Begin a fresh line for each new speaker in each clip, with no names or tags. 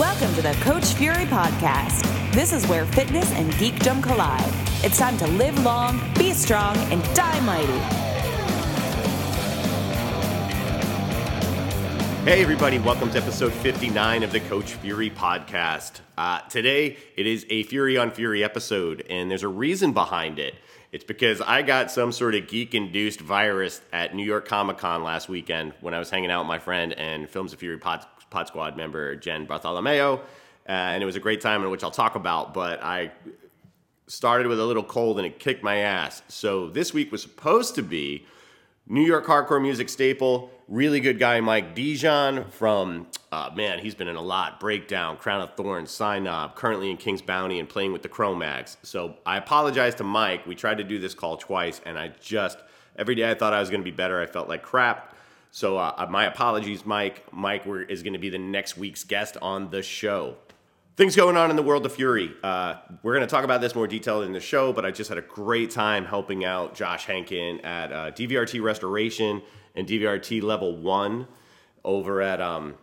Welcome to the Coach Fury Podcast. This is where fitness and geekdom collide. It's time to live long, be strong, and die mighty.
Hey, everybody, welcome to episode 59 of the Coach Fury podcast. Uh, today, it is a Fury on Fury episode, and there's a reason behind it. It's because I got some sort of geek induced virus at New York Comic Con last weekend when I was hanging out with my friend and Films of Fury pod, pod Squad member Jen Bartholomew. Uh, and it was a great time in which I'll talk about, but I started with a little cold and it kicked my ass. So this week was supposed to be New York hardcore music staple, really good guy Mike Dijon from, uh, man, he's been in a lot. Breakdown, Crown of Thorns, Signob, currently in King's Bounty and playing with the Cro-Mags. So I apologize to Mike. We tried to do this call twice, and I just, every day I thought I was going to be better, I felt like crap. So uh, my apologies, Mike. Mike is going to be the next week's guest on the show. Things going on in the world of Fury. Uh, we're going to talk about this more detail in the show, but I just had a great time helping out Josh Henkin at uh, DVRT Restoration and DVRT Level 1 over at um,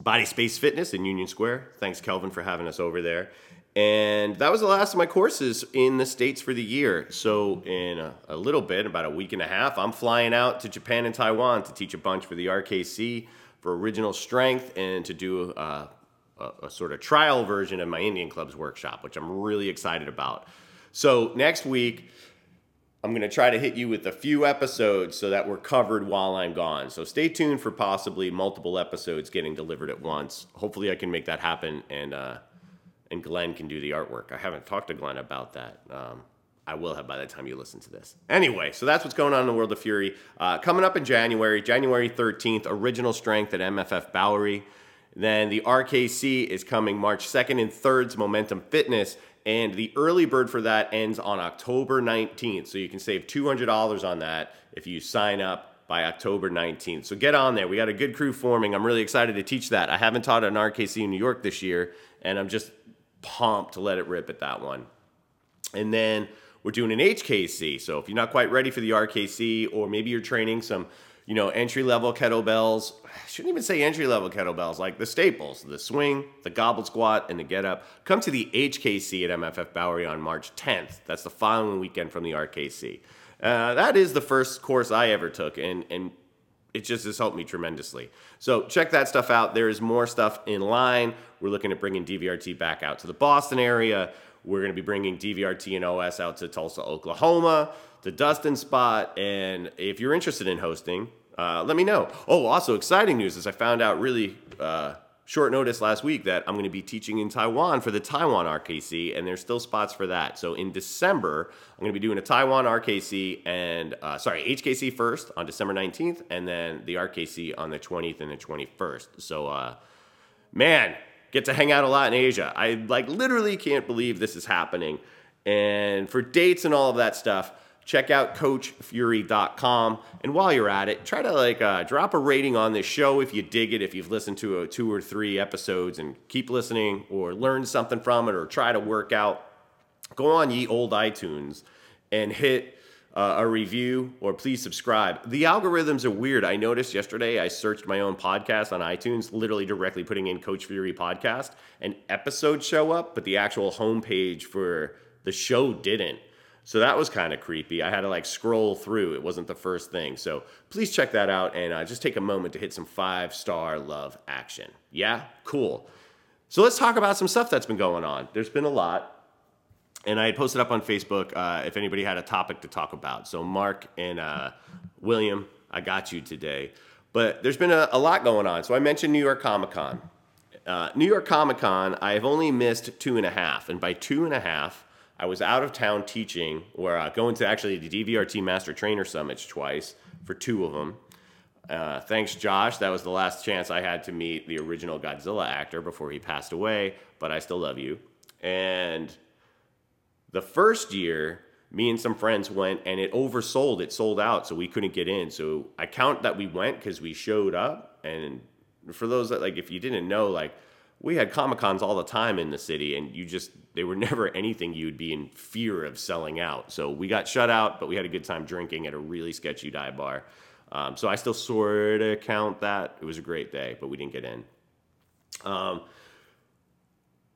Body Space Fitness in Union Square. Thanks, Kelvin, for having us over there. And that was the last of my courses in the States for the year. So, in a, a little bit, about a week and a half, I'm flying out to Japan and Taiwan to teach a bunch for the RKC for original strength and to do uh, a, a, sort of trial version of my Indian Clubs workshop, which I'm really excited about. So next week, I'm going to try to hit you with a few episodes so that we're covered while I'm gone. So stay tuned for possibly multiple episodes getting delivered at once. Hopefully, I can make that happen, and uh, and Glenn can do the artwork. I haven't talked to Glenn about that. Um, I will have by the time you listen to this. Anyway, so that's what's going on in the world of Fury. Uh, coming up in January, January 13th, Original Strength at MFF Bowery. Then the RKC is coming March 2nd and 3rd, Momentum Fitness. And the early bird for that ends on October 19th. So you can save $200 on that if you sign up by October 19th. So get on there. We got a good crew forming. I'm really excited to teach that. I haven't taught an RKC in New York this year, and I'm just pumped to let it rip at that one. And then we're doing an HKC. So if you're not quite ready for the RKC, or maybe you're training some you know, entry level kettlebells. I shouldn't even say entry level kettlebells, like the staples, the swing, the goblet squat, and the get up. Come to the HKC at MFF Bowery on March 10th. That's the following weekend from the RKC. Uh, that is the first course I ever took, and, and it just has helped me tremendously. So check that stuff out. There is more stuff in line. We're looking at bringing DVRT back out to the Boston area. We're going to be bringing DVRT and OS out to Tulsa, Oklahoma the Dustin spot. And if you're interested in hosting, uh, let me know. Oh, also exciting news is I found out really uh, short notice last week that I'm going to be teaching in Taiwan for the Taiwan RKC, and there's still spots for that. So in December, I'm going to be doing a Taiwan RKC and uh, sorry HKC first on December 19th, and then the RKC on the 20th and the 21st. So, uh, man, get to hang out a lot in Asia. I like literally can't believe this is happening. And for dates and all of that stuff check out coachfury.com and while you're at it try to like uh, drop a rating on this show if you dig it if you've listened to a two or three episodes and keep listening or learn something from it or try to work out. Go on ye old itunes and hit uh, a review or please subscribe. The algorithms are weird. I noticed yesterday i searched my own podcast on itunes literally directly putting in coach fury podcast and episodes show up but the actual homepage for the show didn't so that was kind of creepy. I had to like scroll through. It wasn't the first thing. So please check that out and uh, just take a moment to hit some five star love action. Yeah? Cool. So let's talk about some stuff that's been going on. There's been a lot. And I had posted up on Facebook uh, if anybody had a topic to talk about. So, Mark and uh, William, I got you today. But there's been a, a, lot going on. So, I mentioned New York Comic Con. Uh, New York Comic Con, I have only missed two and a half. And by two and a half, I was out of town teaching, or uh, going to actually the DVRT Master Trainer Summits twice for two of them. Uh, thanks, Josh. That was the last chance I had to meet the original Godzilla actor before he passed away, but I still love you. And the first year, me and some friends went and it oversold. It sold out, so we couldn't get in. So I count that we went because we showed up. And for those that, like, if you didn't know, like, we had Comic Cons all the time in the city, and you just, they were never anything you'd be in fear of selling out. So we got shut out, but we had a good time drinking at a really sketchy dive bar. Um, so I still sort of count that. It was a great day, but we didn't get in. Um,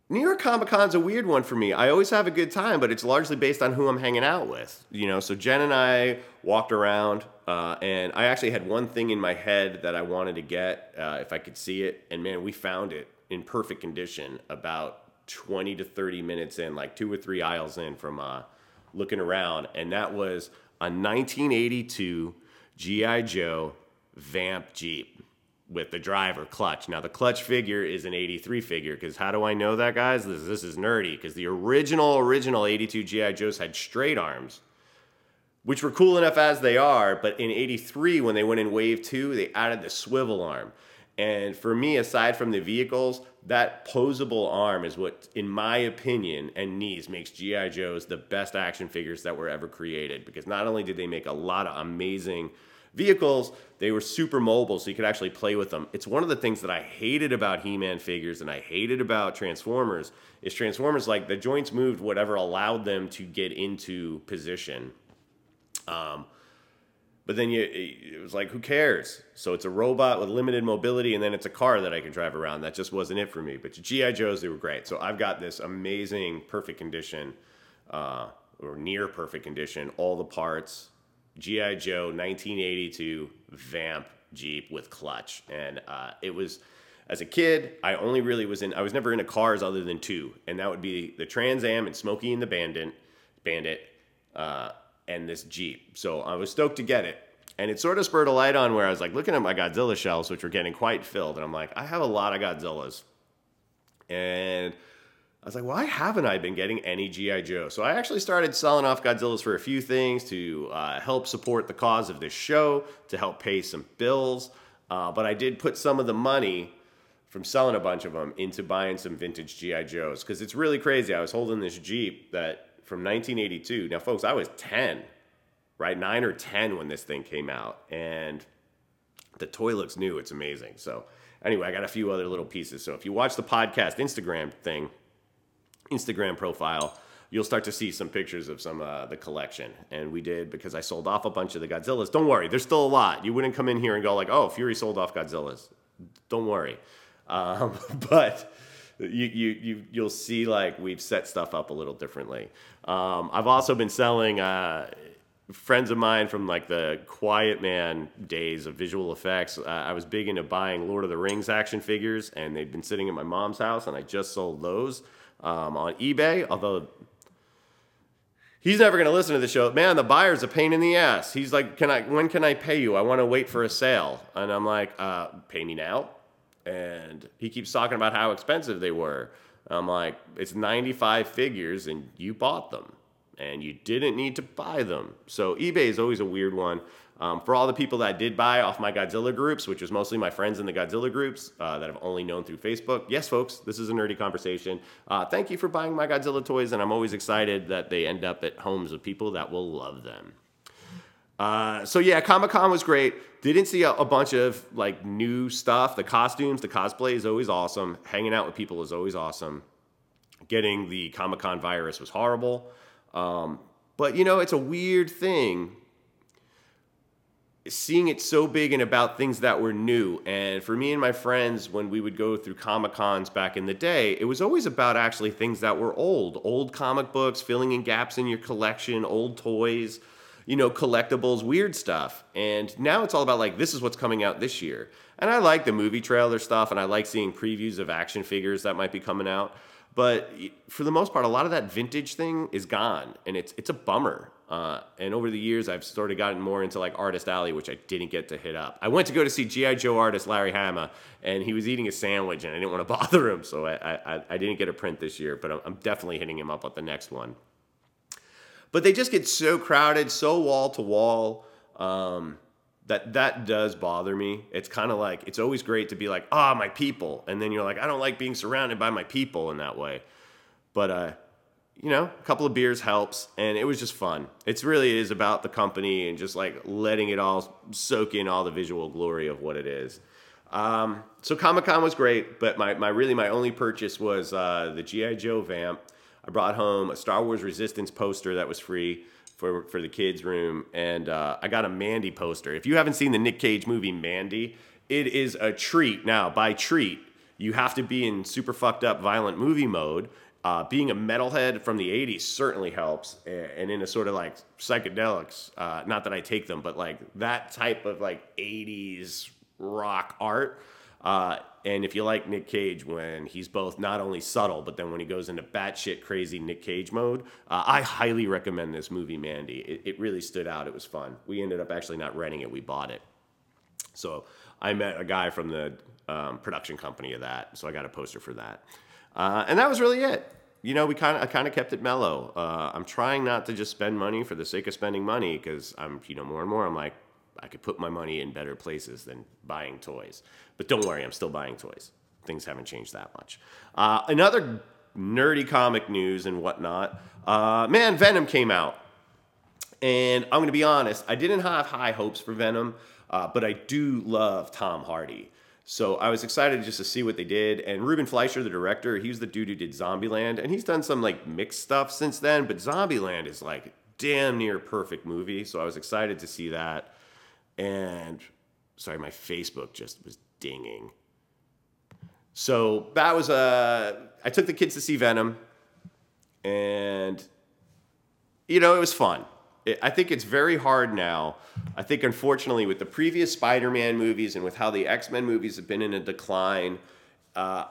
New York Comic Con's a weird one for me. I always have a good time, but it's largely based on who I'm hanging out with. You know, so Jen and I walked around, uh, and I actually had one thing in my head that I wanted to get uh, if I could see it, and man, we found it in perfect condition about 20 to 30 minutes in, like two or three aisles in from uh, looking around, and that was a 1982 GI Joe Vamp Jeep with the driver clutch. Now the clutch figure is an 83 figure because how do I know that guys? This, this is nerdy because the original original 82 GI Joes had straight arms which were cool enough as they are, but in 83 when they went in wave 2, they added the swivel arm. And for me, aside from the vehicles, that posable arm is what, in my opinion, and knees makes G.I. Joe's the best action figures that were ever created. Because not only did they make a lot of amazing vehicles, they were super mobile, so you could actually play with them. It's one of the things that I hated about He-Man figures and I hated about Transformers is Transformers like the joints moved whatever allowed them to get into position. Um, but then you, it was like, who cares? So it's a robot with limited mobility, and then it's a car that I can drive around. That just wasn't it for me. But GI Joes, they were great. So I've got this amazing, perfect condition, uh, or near perfect condition, all the parts, GI Joe 1982 Vamp Jeep with clutch, and uh, it was. As a kid, I only really was in. I was never into cars other than two, and that would be the Trans Am and Smokey and the Bandit. Bandit, uh, and this Jeep. So I was stoked to get it. And it sort of spurred a light on where I was like looking at my Godzilla shelves, which were getting quite filled. And I'm like, I have a lot of Godzillas. And I was like, why haven't I been getting any G.I. Joe? So I actually started selling off Godzillas for a few things to uh, help support the cause of this show, to help pay some bills. Uh, but I did put some of the money from selling a bunch of them into buying some vintage G.I. Joes because it's really crazy. I was holding this Jeep that from 1982. Now, folks, I was 10, right? Nine or 10 when this thing came out. And the toy looks new. It's amazing. So, anyway, I got a few other little pieces. So, if you watch the podcast Instagram thing, Instagram profile, you'll start to see some pictures of some uh, the collection. And we did because I sold off a bunch of the Godzillas. Don't worry, there's still a lot. You wouldn't come in here and go like, "Oh, Fury sold off Godzillas." Don't worry. Um, but you you you you'll see like we've set stuff up a little differently. Um, I've also been selling. Uh, friends of mine from like the Quiet Man days of visual effects. Uh, I was big into buying Lord of the Rings action figures, and they'd been sitting at my mom's house, and I just sold those um, on eBay. Although he's never going to listen to the show. Man, the buyer's a pain in the ass. He's like, "Can I? When can I pay you? I want to wait for a sale." And I'm like, uh, "Pay me now." And he keeps talking about how expensive they were. I'm like, it's 95 figures and you bought them and you didn't need to buy them. So eBay is always a weird one. Um, for all the people that did buy off my Godzilla groups, which was mostly my friends in the Godzilla groups uh, that I've only known through Facebook. Yes, folks, this is a nerdy conversation. Uh, thank you for buying my Godzilla toys, and I'm always excited that they end up at homes of people that will love them. Uh, so yeah, Comic Con was great. Didn't see a, a, bunch of like new stuff. The costumes, the cosplay is always awesome. Hanging out with people is always awesome. Getting the Comic Con virus was horrible. Um, but you know, it's a weird thing seeing it so big and about things that were new. And for me and my friends, when we would go through Comic Cons back in the day, it was always about actually things that were old, old comic books, filling in gaps in your collection, old toys you know, collectibles, weird stuff. And now it's all about like, this is what's coming out this year. And I like the movie trailer stuff and I like seeing previews of action figures that might be coming out. But for the most part, a lot of that vintage thing is gone and it's, it's a bummer. Uh, and over the years, I've sort of gotten more into like Artist Alley, which I didn't get to hit up. I went to go to see G.I. Joe artist Larry Hama, and he was eating a sandwich, and I didn't want to bother him, so I, I, I didn't get a print this year, but I'm definitely hitting him up with the next one. But they just get so crowded, so wall to wall. Um, that that does bother me. It's kind of like it's always great to be like, ah, my people, and then you're like, I don't like being surrounded by my people in that way. But uh, you know, a couple of beers helps, and it was just fun. It's really is about the company and just like letting it all soak in all the visual glory of what it is. Um, so Comic Con was great, but my, my really my only purchase was uh, the GI Joe Vamp. I brought home a Star Wars Resistance poster that was free for, for the kids' room, and uh, I got a Mandy poster. If you haven't seen the Nick Cage movie Mandy, it is a treat. Now, by treat, you have to be in super fucked up violent movie mode. Uh, being a metalhead from the 80s certainly helps. And in a sort of like psychedelics, uh, not that I take them, but like that type of like 80s rock art. Uh, and if you like Nick Cage when he's both not only subtle, but then when he goes into batshit crazy Nick Cage mode, uh, I highly recommend this movie, Mandy. It, it really stood out. It was fun. We ended up actually not renting it, we bought it. So I met a guy from the um, production company of that, so I got a poster for that. Uh, and that was really it. You know, we kind of I kind of kept it mellow. Uh, I'm trying not to just spend money for the sake of spending money because I'm, you know, more and more I'm like, I could put my money in better places than buying toys. But don't worry, I'm still buying toys. Things haven't changed that much. Uh, another nerdy comic news and whatnot. Uh, man, Venom came out. And I'm going to be honest, I didn't have high hopes for Venom, uh, but I do love Tom Hardy. So I was excited just to see what they did. And Ruben Fleischer, the director, he's the dude who did Zombieland, and he's done some like mixed stuff since then. But Zombieland is like damn near perfect movie. So I was excited to see that. And sorry, my Facebook just was dinging. So that was a. Uh, took the kids to see Venom, and you know it was fun. It, I think it's very hard now. I think unfortunately with the previous Spider-Man movies and with how the X-Men movies have been in a decline, uh,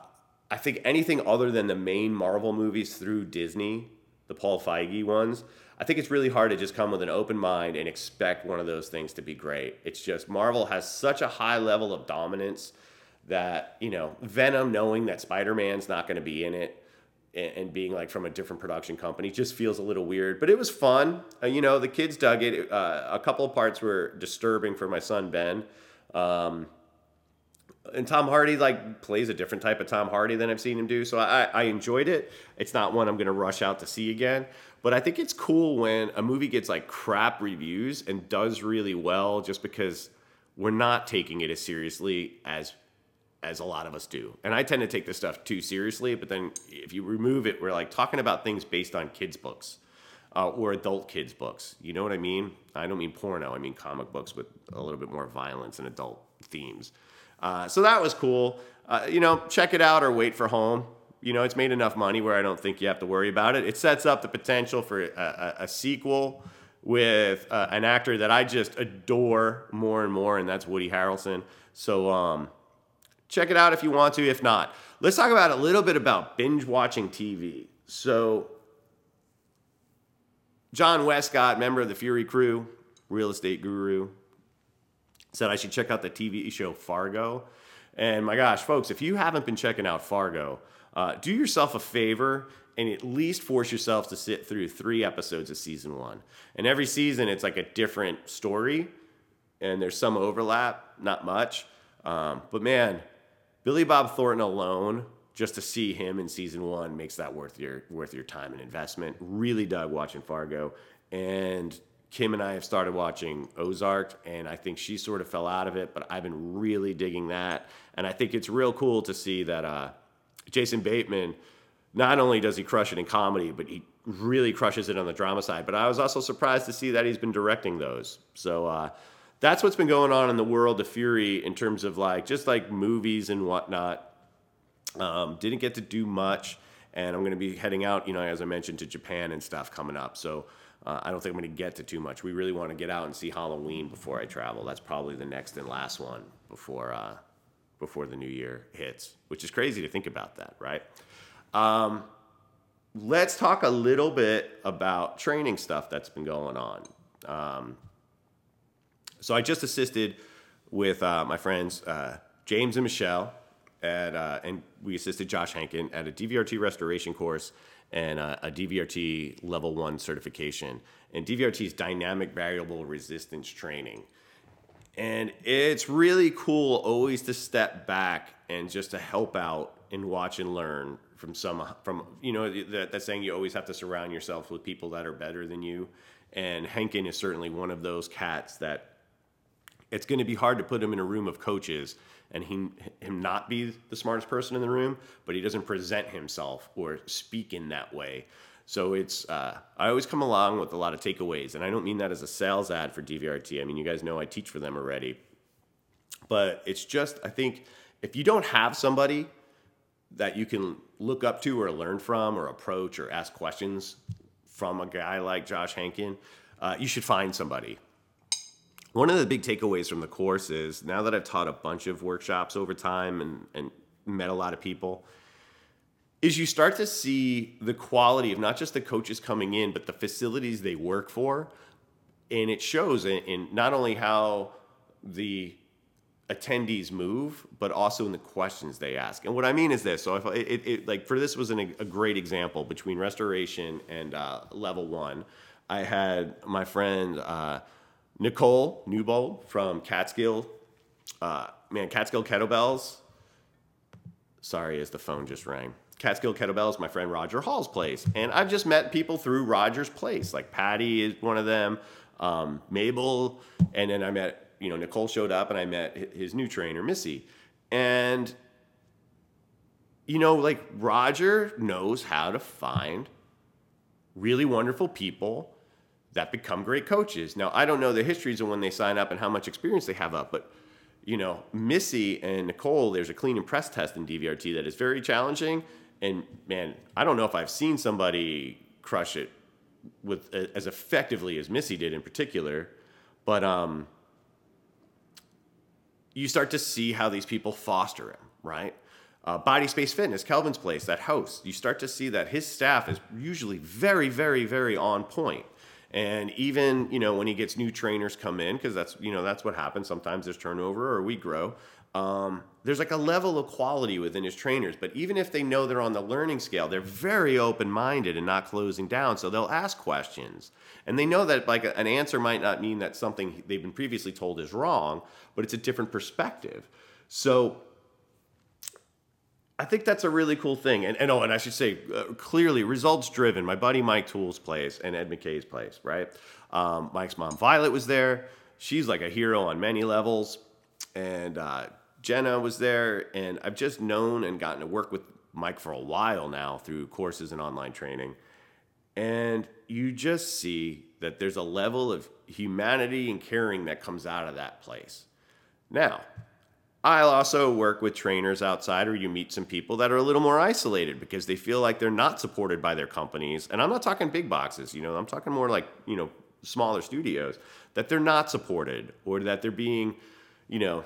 I think anything other than the main Marvel movies through Disney, the Paul Feige ones, I think it's really hard to just come with an open mind and expect one of those things to be great. It's just Marvel has such a high level of dominance that, you know, Venom knowing that Spider-Man's not going to be in it and, and, being like from a different production company just feels a little weird, but it was fun. Uh, you know, the kids dug it. Uh, a couple of parts were disturbing for my son Ben. Um, and Tom Hardy like plays a different type of Tom Hardy than I've seen him do. So I, I enjoyed it. It's not one I'm going to rush out to see again, but I think it's cool when a movie gets like crap reviews and does really well, just because we're not taking it as seriously as as a lot of us do. And I tend to take this stuff too seriously, but then if you remove it, we're like talking about things based on kids' books. Uh, or adult kids' books. You know what I mean? I don't mean porno. I mean comic books with a little bit more violence and adult themes. Uh, so that was cool. Uh, you know, check it out or wait for home. You know, it's made enough money where I don't think you have to worry about it. It sets up the potential for a, a, a sequel with uh, an actor that I just adore more and more, and that's Woody Harrelson. So um, check it out if you want to. If not, let's talk about a little bit about binge watching TV. So, John Westcott, member of the Fury Crew, real estate guru, said I should check out the TV show Fargo. And my gosh, folks, if you haven't been checking out Fargo, uh, do yourself a favor and at least force yourself to sit through three episodes of season one. And every season, it's like a different story, and there's some overlap, not much. Um, but man, Billy Bob Thornton alone, just to see him in season one, makes that worth your worth your time and investment. Really dug watching Fargo, and Kim and I have started watching Ozark, and I think she sort of fell out of it, but I've been really digging that. And I think it's real cool to see that uh, Jason Bateman, not only does he crush it in comedy, but he really crushes it on the drama side. But I was also surprised to see that he's been directing those. So uh, that's what's been going on in the world of Fury in terms of like just like movies and whatnot. Um, didn't get to do much, and I'm going to be heading out, you know, as I mentioned, to Japan and stuff coming up. So uh, I don't think I'm going to get to too much. We really want to get out and see Halloween before I travel. That's probably the next and last one before uh, before the new year hits, which is crazy to think about that, right? Um, let's talk a little bit about training stuff that's been going on. Um, so I just assisted with uh, my friends uh, James and Michelle, at, uh, and we assisted Josh Henkin at a DVRT restoration course and a, a DVRT level one certification. And DVRT is dynamic variable resistance training. And it's really cool always to step back and just to help out and watch and learn from some from you know that, that saying you always have to surround yourself with people that are better than you and Henkin is certainly one of those cats that it's going to be hard to put him in a room of coaches and he, him not be the smartest person in the room, but he doesn't present himself or speak in that way. So it's uh, I always come along with a lot of takeaways, and I don't mean that as a sales ad for DVRT. I mean you guys know I teach for them already, but it's just I think if you don't have somebody that you can look up to or learn from or approach or ask questions from a guy like Josh Henkin, uh, you should find somebody. One of the big takeaways from the course is now that I've taught a bunch of workshops over time and, and met a lot of people, is you start to see the quality of not just the coaches coming in, but the facilities they work for. And it shows in, in not only how the attendees move, but also in the questions they ask. And what I mean is this: so if it, it, like for this was an, a great example between restoration and uh, level one. I had my friend uh, Nicole Newbold from Catskill, uh, man, Catskill Kettlebells. Sorry, as the phone just rang. Catskill Kettlebells, my friend Roger Hall's place, and I've just met people through Roger's place. Like Patty is one of them, um, Mabel, and then I met you know, Nicole showed up and I met his new trainer, Missy. And, you know, like Roger knows how to find really wonderful people that become great coaches. Now, I don't know the histories of when they sign up and how much experience they have up, but, you know, Missy and Nicole, there's a clean and press test in DVRT that is very challenging. And man, I don't know if I've seen somebody crush it with as effectively as Missy did in particular, but um, you start to see how these people foster him, right? Uh, Body Space Fitness, Kelvin's place, that host, you start to see that his staff is usually very, very, very on point. And even you know when he gets new trainers come in, because that's you know that's what happens. Sometimes there's turnover or we grow. Um, there's like a level of quality within his trainers, but even if they know they're on the learning scale, they're very open minded and not closing down. So they'll ask questions, and they know that like an answer might not mean that something they've been previously told is wrong, but it's a different perspective. So I think that's a really cool thing. And, and oh, and I should say uh, clearly results driven. My buddy Mike Tools plays and Ed McKay's place, right? Um, Mike's mom Violet was there. She's like a hero on many levels, and uh, Jenna was there, and I've just known and gotten to work with Mike for a while now through courses and online training. And you just see that there's a level of humanity and caring that comes out of that place. Now, I'll also work with trainers outside, or you meet some people that are a little more isolated because they feel like they're not supported by their companies. And I'm not talking big boxes, you know, I'm talking more like, you know, smaller studios, that they're not supported or that they're being, you know,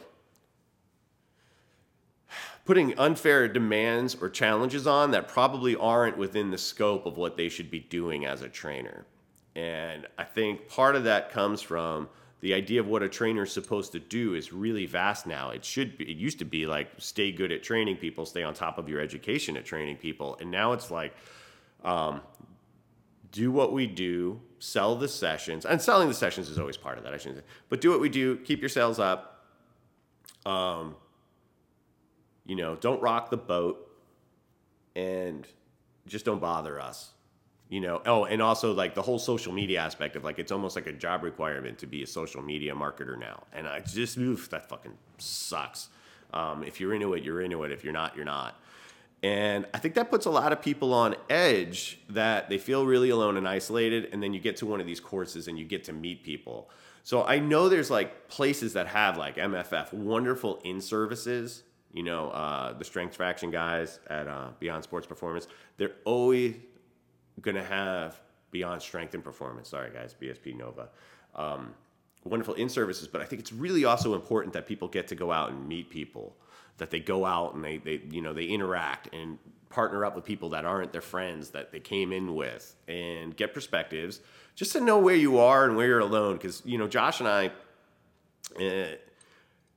putting unfair demands or challenges on that probably aren't within the scope of what they should be doing as a trainer. And I think part of that comes from the idea of what a trainer is supposed to do is really vast now. It should be, it used to be like stay good at training people, stay on top of your education at training people. And now it's like, um, do what we do, sell the sessions, and selling the sessions is always part of that. I shouldn't say, but do what we do, keep your sales up. Um, you know, don't rock the boat and just don't bother us. You know, oh, and also like the whole social media aspect of like it's almost like a job requirement to be a social media marketer now. And I just, oof, that fucking sucks. Um, if you're into it, you're into it. If you're not, you're not. And I think that puts a lot of people on edge that they feel really alone and isolated. And then you get to one of these courses and you get to meet people. So I know there's like places that have like MFF, wonderful in services you know, uh, the strength fraction guys at uh, Beyond Sports Performance, they're always going to have Beyond Strength and Performance. Sorry, guys, BSP Nova. Um, wonderful in services, but I think it's really also important that people get to go out and meet people, that they go out and they, they you know, they interact and partner up with people that aren't their friends that they came in with and get perspectives just to know where you are and where you're alone. Because, you know, Josh and I, uh,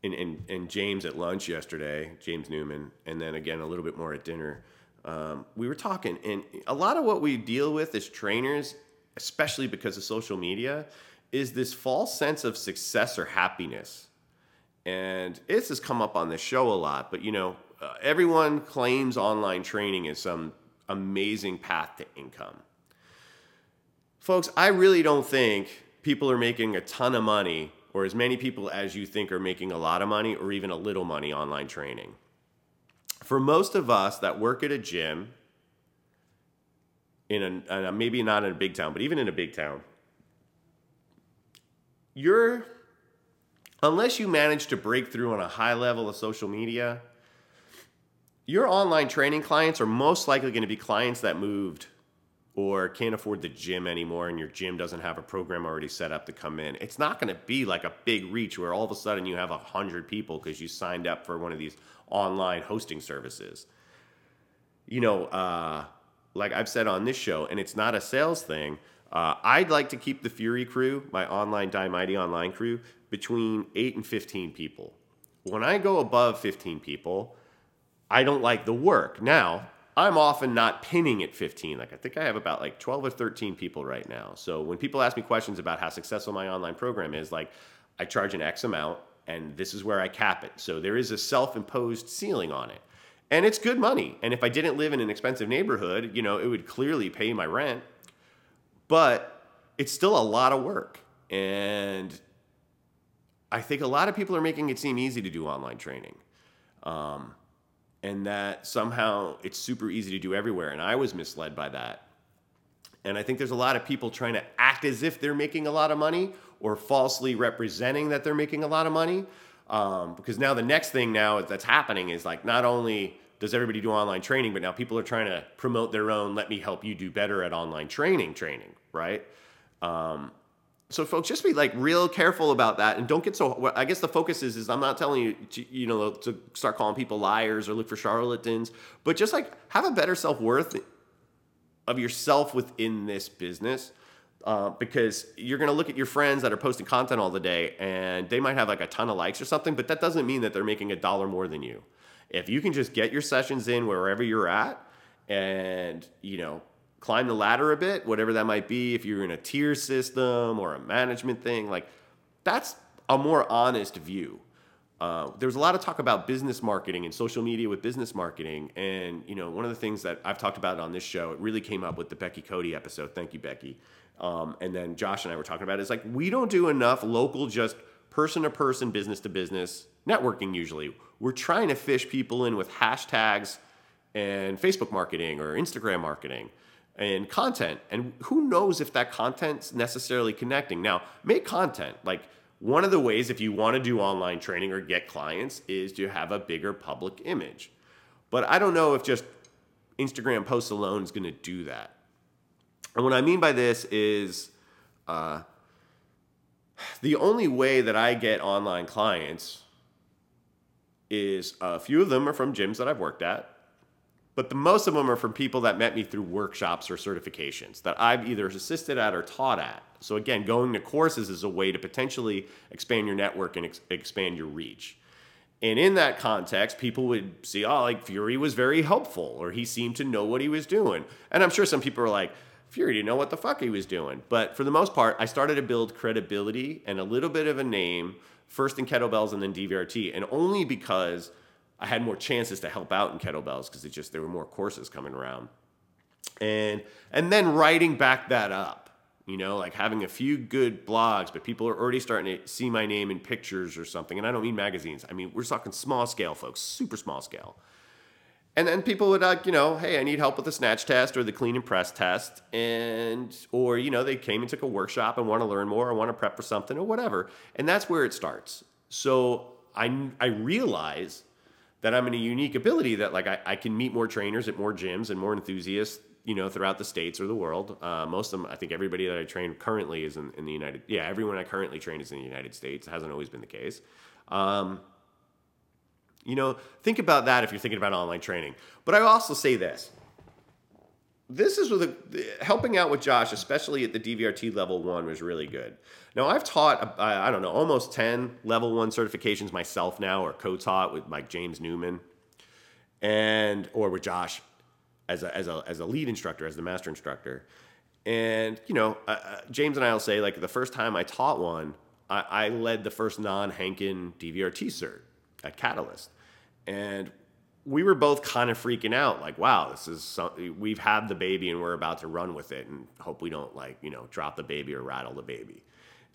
and, and, and James at lunch yesterday, James Newman, and then again a little bit more at dinner. Um, we were talking, and a lot of what we deal with as trainers, especially because of social media, is this false sense of success or happiness. And this has come up on this show a lot, but you know, uh, everyone claims online training is some amazing path to income. Folks, I really don't think people are making a ton of money or as many people as you think are making a lot of money or even a little money online training. For most of us that work at a gym, in a, maybe not in a big town, but even in a big town, you're, unless you manage to break through on a high level of social media, your online training clients are most likely going to be clients that moved or can't afford the gym anymore and your gym doesn't have a program already set up to come in. It's not going to be like a big reach where all of a sudden you have a hundred people because you signed up for one of these online hosting services. You know, uh, like I've said on this show, and it's not a sales thing. Uh, I'd like to keep the Fury crew, my online Die Mighty online crew, between eight and fifteen people. When I go above fifteen people, I don't like the work. Now, I'm often not pinning at 15. Like I think I have about like 12 or 13 people right now. So when people ask me questions about how successful my online program is, like I charge an X amount and this is where I cap it. So there is a self-imposed ceiling on it. And it's good money. And if I didn't live in an expensive neighborhood, you know, it would clearly pay my rent. But it's still a lot of work. And I think a lot of people are making it seem easy to do online training. Um, and that somehow it's super easy to do everywhere. And I was misled by that. And I think there's a lot of people trying to act as if they're making a lot of money or falsely representing that they're making a lot of money. Um, because now the next thing now that's happening is like not only does everybody do online training, but now people are trying to promote their own let me help you do better at online training training, right? Um, so folks just be like real careful about that and don't get so i guess the focus is is i'm not telling you to, you know to start calling people liars or look for charlatans but just like have a better self-worth of yourself within this business uh, because you're going to look at your friends that are posting content all the day and they might have like a ton of likes or something but that doesn't mean that they're making a dollar more than you. If you can just get your sessions in wherever you're at and you know climb the ladder a bit, whatever that might be, if you're in a tier system or a management thing, like that's a more honest view. Uh, there's a lot of talk about business marketing and social media with business marketing, and you know one of the things that I've talked about on this show, it really came up with the Becky Cody episode. Thank you, Becky. Um, and then Josh and I were talking about it. Is like we don't do enough local, just person to person, business to business networking. Usually, we're trying to fish people in with hashtags and Facebook marketing or Instagram marketing and content. And who knows if that content's necessarily connecting. Now, make content. Like one of the ways if you want to do online training or get clients is to have a bigger public image. But I don't know if just Instagram posts alone is going to do that. And what I mean by this is uh, the only way that I get online clients is a few of them are from gyms that I've worked at but the most of them are from people that met me through workshops or certifications that I've either assisted at or taught at. So again, going to courses is a way to potentially expand your network and ex- expand your reach. And in that context, people would see, oh, like Fury was very helpful, or he seemed to know what he was doing. And I'm sure some people are like, Fury didn't know what the fuck he was doing. But for the most part, I started to build credibility and a little bit of a name, first in kettlebells and then DVRT, and only because I had more chances to help out in kettlebells because it just there were more courses coming around. And and then writing back that up, you know, like having a few good blogs, but people are already starting to see my name in pictures or something. And I don't mean magazines. I mean, we're talking small scale, folks, super small scale. And then people would like, you know, hey, I need help with the snatch test or the clean and press test. And, or, you know, they came and took a workshop and want to learn more or want to prep for something or whatever. And that's where it starts. So I, I realize that I'm in a unique ability that like I, I can meet more trainers at more gyms and more enthusiasts, you know, throughout the states or the world. Uh, most of them, I think everybody that I train currently is in, in, the United. Yeah, everyone I currently train is in the United States. It hasn't always been the case. Um, you know, think about that if you're thinking about online training. But I also say this this is with helping out with Josh, especially at the DVRT level one, was really good. Now I've taught I don't know almost ten level one certifications myself now, or co-taught with like James Newman, and or with Josh as a as a as a lead instructor, as the master instructor. And you know, uh, uh James and I will say like the first time I taught one, I, I led the first non-Henkin DVRT cert at Catalyst, and we were both kind of freaking out like wow this is something we've had the baby and we're about to run with it and hope we don't like you know drop the baby or rattle the baby.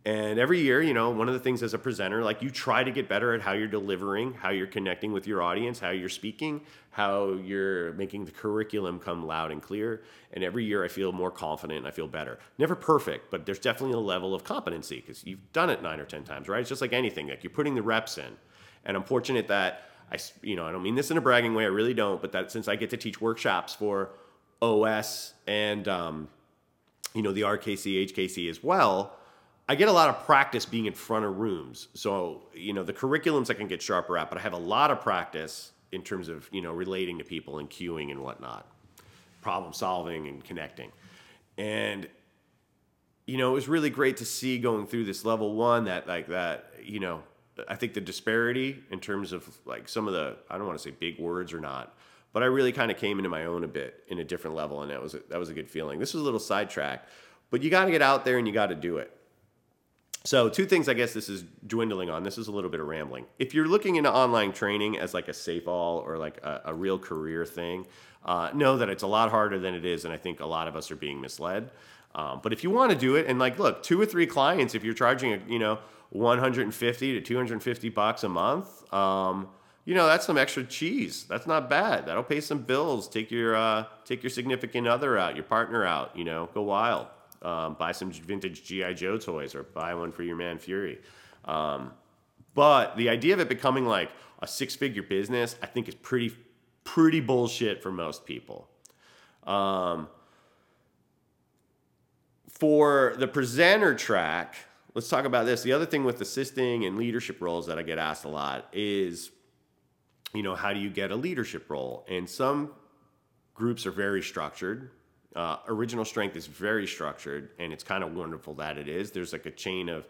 And every year you know one of the things as a presenter like you try to get better at how you're delivering how you're connecting with your audience how you're speaking how you're making the curriculum come loud and clear. And every year i feel more confident i feel better. Never perfect but there's definitely a level of competency because you've done it nine or ten times right? It's just like anything like you're putting the reps in. And i'm fortunate that I, you know, I don't mean this in a bragging way. I really don't. But that since I get to teach workshops for OS and, um, you know, the RKC, HKC as well, I get a lot of practice being in front of rooms. So, you know, the curriculums I can get sharper at, but I have a lot of practice in terms of, you know, relating to people and cueing and whatnot, problem solving and connecting. And, you know, it was really great to see going through this level one that, like, that, you know, I think the disparity in terms of like some of the, I don't want to say big words or not, but I really kind of came into my own a bit in a different level. And that was, a, that was a good feeling. This was a little sidetrack, but you got to get out there and you got to do it. So, two things I guess this is dwindling on. This is a little bit of rambling. If you're looking into online training as like a safe all or like a, a real career thing, uh, know that it's a lot harder than it is. And I think a lot of us are being misled. Um, but if you want to do it and like, look, two or three clients, if you're charging, a, you know, 150 to 250 bucks a month, um, you know, that's some extra cheese. That's not bad. That'll pay some bills. Take your, uh, take your significant other out, your partner out, you know, go wild um, buy some vintage GI Joe toys or buy one for your man Fury. Um, but the idea of it becoming like a six figure business, I think is pretty pretty bullshit for most people. Um, for the presenter track, let's talk about this. The other thing with assisting and leadership roles that I get asked a lot is, you know, how do you get a leadership role? And some groups are very structured. Uh, original strength is very structured, and it's kind of wonderful that it is. There's like a chain of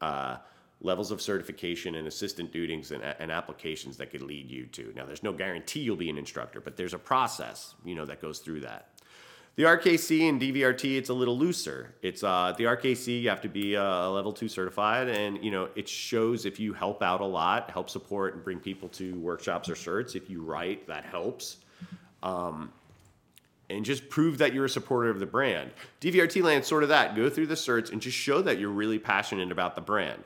uh, levels of certification and assistant duties and, and, applications that could lead you to. Now, there's no guarantee you'll be an instructor, but there's a process, you know, that goes through that. The RKC and DVRT, it's a little looser. It's uh, the RKC, you have to be uh, level two certified, and you know it shows if you help out a lot, help support and bring people to workshops or certs. If you write, that helps. Um, and just prove that you're a supporter of the brand. DVRT land sort of that. Go through the certs and just show that you're really passionate about the brand.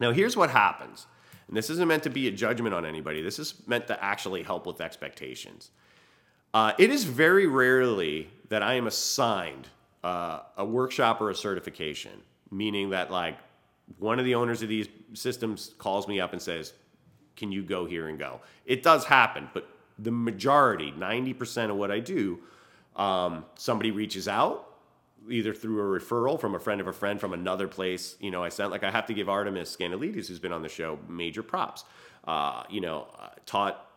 Now, here's what happens. And this isn't meant to be a judgment on anybody. This is meant to actually help with expectations. Uh, it is very rarely that I am assigned uh, a workshop or a certification, meaning that like one of the owners of these systems calls me up and says, "Can you go here and go?" It does happen, but the majority, 90% of what I do, um, somebody reaches out either through a referral from a friend of a friend from another place. You know, I sent like I have to give Artemis Scantalides, who's been on the show, major props. Uh, you know, uh, taught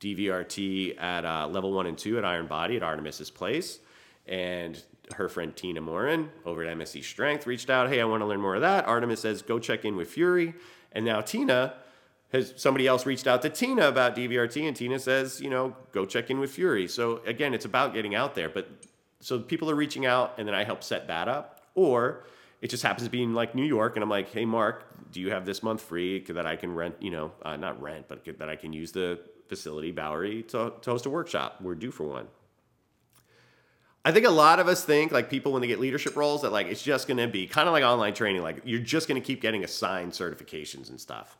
DVRT at uh, level one and two at Iron Body at Artemis's place, and her friend Tina Morin over at MSC Strength reached out. Hey, I want to learn more of that. Artemis says go check in with Fury, and now Tina has somebody else reached out to Tina about DVRT, and Tina says, you know, go check in with Fury. So again, it's about getting out there. But so people are reaching out, and then I help set that up, or it just happens to be in like New York, and I'm like, hey, Mark, do you have this month free that I can rent? You know, uh, not rent, but that I can use the facility Bowery to, to host a workshop. We're due for one. I think a lot of us think like people when they get leadership roles that like it's just going to be kind of like online training like you're just going to keep getting assigned certifications and stuff.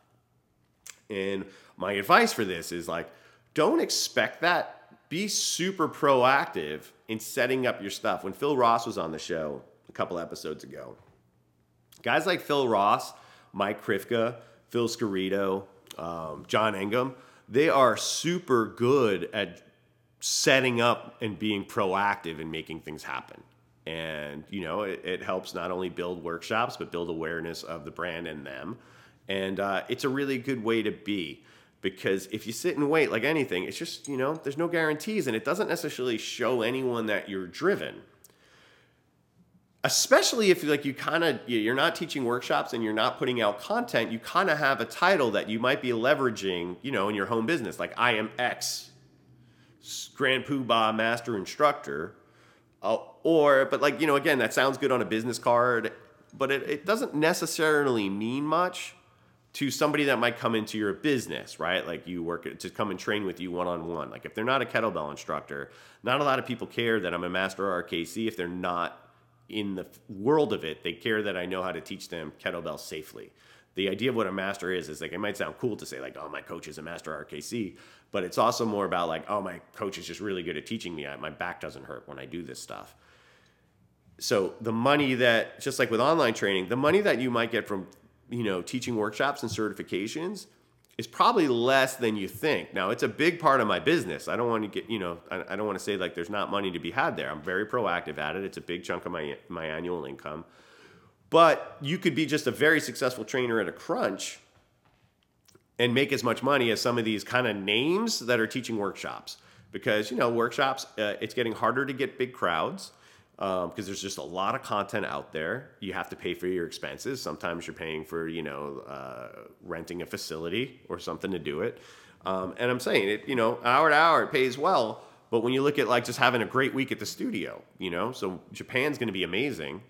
And my advice for this is like, don't expect that. Be super proactive in setting up your stuff. When Phil Ross was on the show a couple episodes ago, guys like Phil Ross, Mike Krivka, Phil Scarito, um, John Engum, they are super good at setting up and being proactive and making things happen. And, you know, it, it helps not only build workshops, but build awareness of the brand and them. And uh, it's a really good way to be because if you sit and wait like anything, it's just, you know, there's no guarantees and it doesn't necessarily show anyone that you're driven. Especially if like you kind of you're not teaching workshops and you're not putting out content, you kind of have a title that you might be leveraging, you know, in your home business. Like I am X Grand Poobah Master Instructor, uh, or but like you know, again, that sounds good on a business card, but it, it doesn't necessarily mean much to somebody that might come into your business, right? Like you work to come and train with you one on one. Like if they're not a kettlebell instructor, not a lot of people care that I'm a master RKC if they're not in the world of it. They care that I know how to teach them kettlebell safely. The idea of what a master is is like it might sound cool to say like, oh, my coach is a master RKC, but it's also more about like, oh, my coach is just really good at teaching me. My back doesn't hurt when I do this stuff. So the money that just like with online training, the money that you might get from you know, teaching workshops and certifications is probably less than you think. Now, it's a big part of my business. I don't want to get, you know, I, I don't want to say like there's not money to be had there. I'm very proactive at it. It's a big chunk of my my annual income. But you could be just a very successful trainer at a crunch and make as much money as some of these kind of names that are teaching workshops because you know workshops uh, it's getting harder to get big crowds because um, there's just a lot of content out there. You have to pay for your expenses. Sometimes you're paying for you know uh, renting a facility or something to do it. Um, and I'm saying it, you know, hour to hour it pays well. But when you look at like just having a great week at the studio, you know, so Japan's going to be amazing.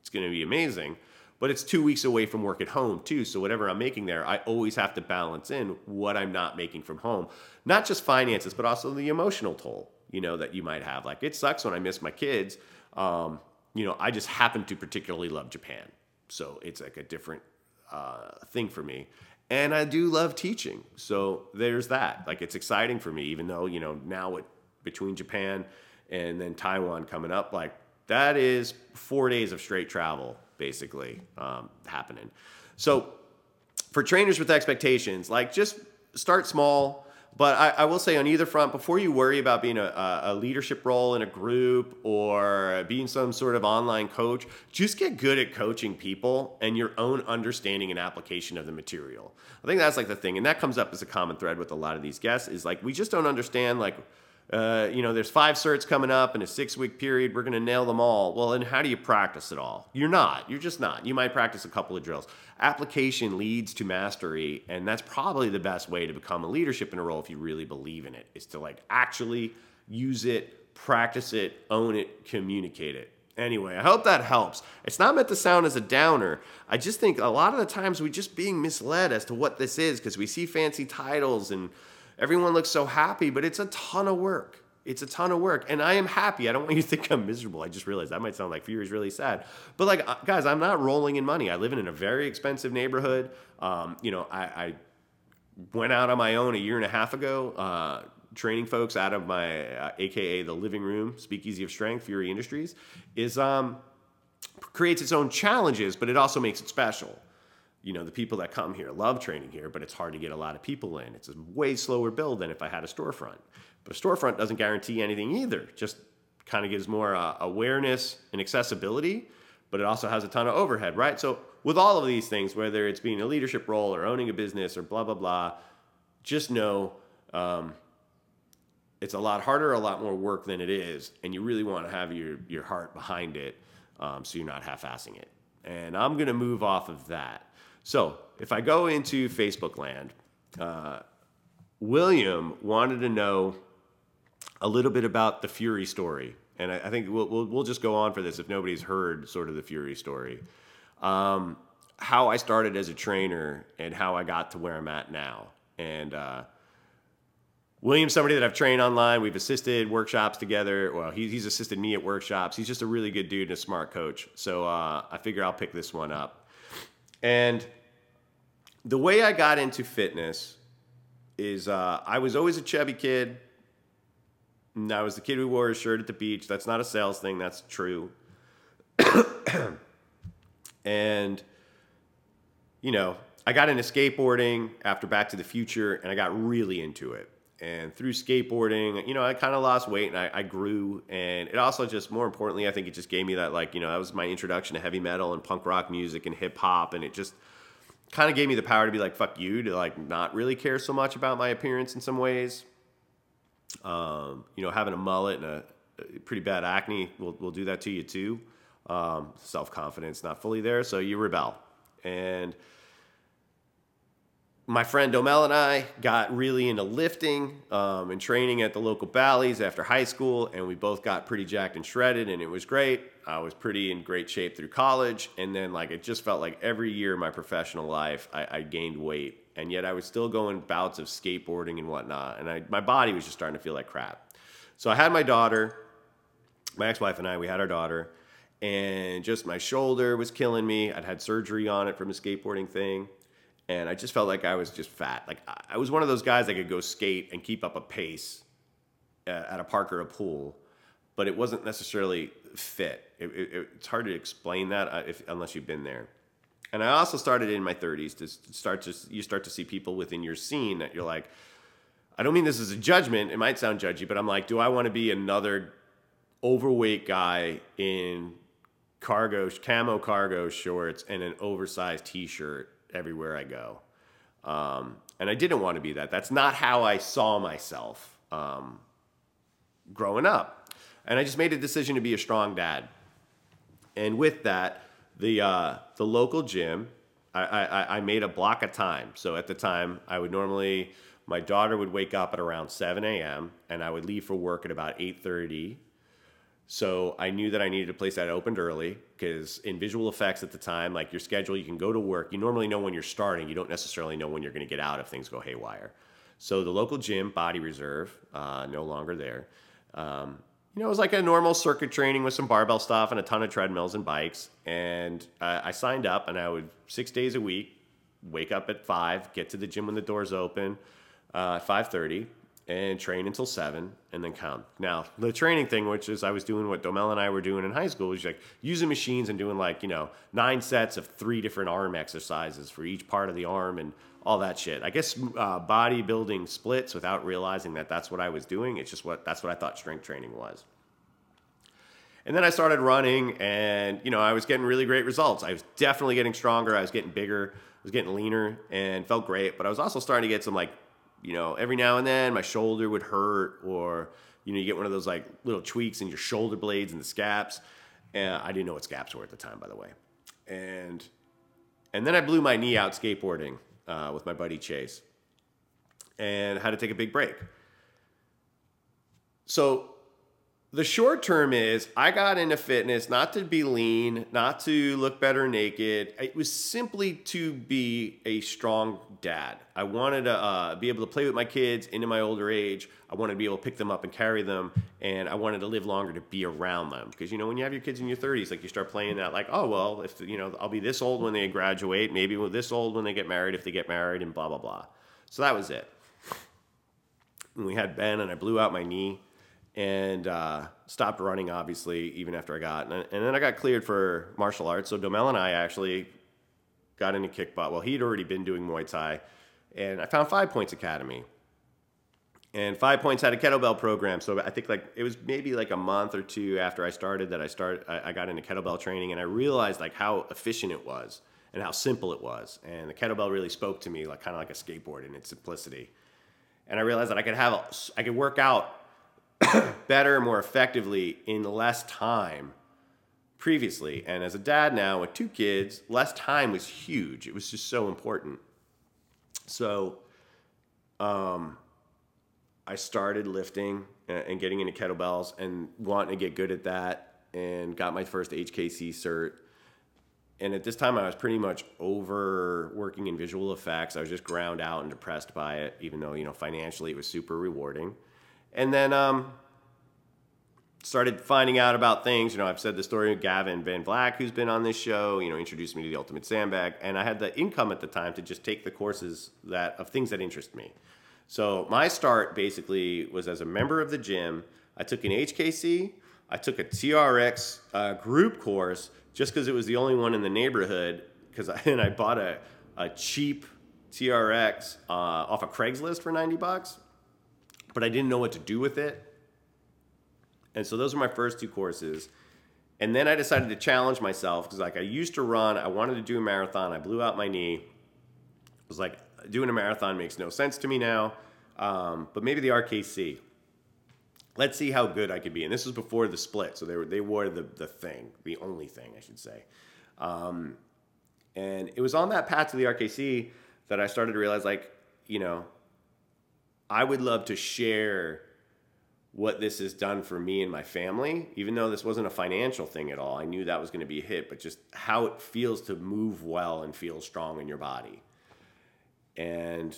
It's going to be amazing, but it's two weeks away from work at home too. So whatever I'm making there, I always have to balance in what I'm not making from home, not just finances, but also the emotional toll you know, that you might have. Like it sucks when I miss my kids. Um, you know, I just happen to particularly love Japan. So it's like a different uh, thing for me. And I do love teaching. So there's that. Like it's exciting for me, even though, you know, now between Japan and then Taiwan coming up, like that is four days of straight travel basically um, happening. So for trainers with expectations, like just start small but I, I, will say on either front, before you worry about being a, a, leadership role in a group or being some sort of online coach, just get good at coaching people and your own understanding and application of the material. I think that's like the thing, and that comes up as a common thread with a lot of these guests. Is like we just don't understand like uh, you know, there's five certs coming up in a six week period. We're going to nail them all. Well, and how do you practice it all? You're not. You're just not. You might practice a couple of drills. Application leads to mastery, and that's probably the best way to become a leadership in a role if you really believe in it, is to like actually use it, practice it, own it, communicate it. Anyway, I hope that helps. It's not meant to sound as a downer. I just think a lot of the times we're just being misled as to what this is because we see fancy titles and Everyone looks so happy, but it's a ton of work. It's a ton of work. And I am happy. I don't want you to think I'm miserable. I just realized that might sound like Fury is really sad. But like, uh, guys, I'm not rolling in money. I live in a very expensive neighborhood. Um, you know, I, I, went out on my own a year and a half ago, uh, training folks out of my uh, AKA the living room, Speakeasy of Strength, Fury Industries, is um, creates its own challenges, but it also makes it special you know the people that come here love training here but it's hard to get a lot of people in. It's a way slower build than if i had a storefront. But a storefront doesn't guarantee anything either. Just kind of gives more uh, awareness and accessibility but it also has a ton of overhead right? So with all of these things whether it's being a leadership role or owning a business or blah blah blah just know um, it's a lot harder a lot more work than it is and you really want to have your, your heart behind it um, so you're not half-assing it. And i'm going to move off of that so if I go into Facebook land, uh, William wanted to know a little bit about the Fury story. And I, I think we'll, we'll, we'll, just go on for this if nobody's heard sort of the Fury story. Um, how I started as a trainer and how I got to where I'm at now. And uh, William's somebody that I've trained online. We've assisted workshops together. Well, he, he's assisted me at workshops. He's just a really good dude and a smart coach. So uh, I figure I'll pick this one up. And the way I got into fitness is uh, I was always a chubby kid. And I was the kid who wore his shirt at the beach. That's not a sales thing, that's true. and, you know, I got into skateboarding after Back to the Future and I got really into it. And through skateboarding, you know, I kind of lost weight and I, I, grew. And it also just, more importantly, I think it just gave me that, like, you know, that was my introduction to heavy metal and punk rock music and hip hop. And it just kind of gave me the power to be like, fuck you, to like not really care so much about my appearance in some ways. Um, you know, having a mullet and a, a, pretty bad acne will, will do that to you too. Um, Self confidence not fully there, so you rebel. And, my friend Domel and I got really into lifting um, and training at the local Bally's after high school, and we both got pretty jacked and shredded, and it was great. I was pretty in great shape through college, and then like it just felt like every year in my professional life, I, I gained weight, and yet I was still going bouts of skateboarding and whatnot, and I, my body was just starting to feel like crap. So I had my daughter, my ex-wife and I, we had our daughter, and just my shoulder was killing me. I'd had surgery on it from a skateboarding thing and I just felt like I was just fat. Like I was one of those guys that could go skate and keep up a pace at a park or a pool, but it wasn't necessarily fit. It, it, it's hard to explain that uh, if, unless you've been there. And I also started in my 30s to start to you start to see people within your scene that you're like, I don't mean this as a judgment. It might sound judgy, but I'm like, do I want to be another overweight guy in cargo camo cargo shorts and an oversized t-shirt everywhere I go? Um, and I didn't want to be that. That's not how I saw myself um, growing up. And I just made a decision to be a strong dad. And with that, the uh, the local gym, I, I, I made a block of time. So at the time, I would normally my daughter would wake up at around 7 a.m. and I would leave for work at about 8:30. So I knew that I needed a place that opened early because in visual effects at the time, like your schedule, you can go to work. You normally know when you're starting. You don't necessarily know when you're going to get out if things go haywire. So the local gym, Body Reserve, uh, no longer there. Um, you know, it was like a normal circuit training with some barbell stuff and a ton of treadmills and bikes. And I signed up, and I would six days a week wake up at five, get to the gym when the doors open uh, five thirty, and train until seven, and then come. Now the training thing, which is I was doing what Domel and I were doing in high school, was like using machines and doing like you know nine sets of three different arm exercises for each part of the arm and all that shit. I guess uh, bodybuilding splits without realizing that that's what I was doing. It's just what that's what I thought strength training was. And then I started running, and you know I was getting really great results. I was definitely getting stronger. I was getting bigger. I was getting leaner, and felt great. But I was also starting to get some like, you know, every now and then my shoulder would hurt, or you know you get one of those like little tweaks in your shoulder blades and the scaps. And I didn't know what scaps were at the time, by the way. And and then I blew my knee out skateboarding uh, with my buddy Chase and had to take a big break. So the short term is I got into fitness not to be lean, not to look better naked. It was simply to be a strong dad. I wanted to uh, be able to play with my kids into my older age. I wanted to be able to pick them up and carry them, and I wanted to live longer to be around them. Because you know, when you have your kids in your 30s, like you start playing that, like, oh well, if you know, I'll be this old when they graduate, maybe this old when they get married, if they get married, and blah blah blah. So that was it. And we had Ben, and I blew out my knee and uh, stopped running, obviously, even after I got. And, and, then I got cleared for martial arts. So Domel and I actually got into kickboxing. Well, he'd already been doing Muay Thai, and I found Five Points Academy. And Five Points had a kettlebell program, so I think like it was maybe like a month or two after I started that I started. I, I got into kettlebell training, and I realized like how efficient it was and how simple it was. And the kettlebell really spoke to me, like kind of like a skateboard in its simplicity. And I realized that I could have, a, I could work out better, more effectively in less time previously. And as a dad now with two kids, less time was huge. It was just so important. So, um, I started lifting and getting into kettlebells and wanting to get good at that and got my first HKC cert. And at this time, I was pretty much over working in visual effects. I was just ground out and depressed by it, even though, you know, financially it was super rewarding. And then um, started finding out about things. You know, I've said the story of Gavin Van Black, who's been on this show. You know, introduced me to the Ultimate Sandbag, and I had the income at the time to just take the courses that of things that interest me. So my start basically was as a member of the gym. I took an HKC. I took a TRX uh, group course just because it was the only one in the neighborhood. Because and I bought a, a cheap TRX uh, off of Craigslist for ninety bucks but I didn't know what to do with it. And so those are my first two courses. And then I decided to challenge myself because like I used to run, I wanted to do a marathon, I blew out my knee. I was like, doing a marathon makes no sense to me now. Um, but maybe the RKC. Let's see how good I could be. And this was before the split, so they were they wore the the thing, the only thing I should say. Um, and it was on that path to the RKC that I started to realize, like, you know, I would love to share what this has done for me and my family, even though this wasn't a financial thing at all. I knew that was going to be a hit, but just how it feels to move well and feel strong in your body. And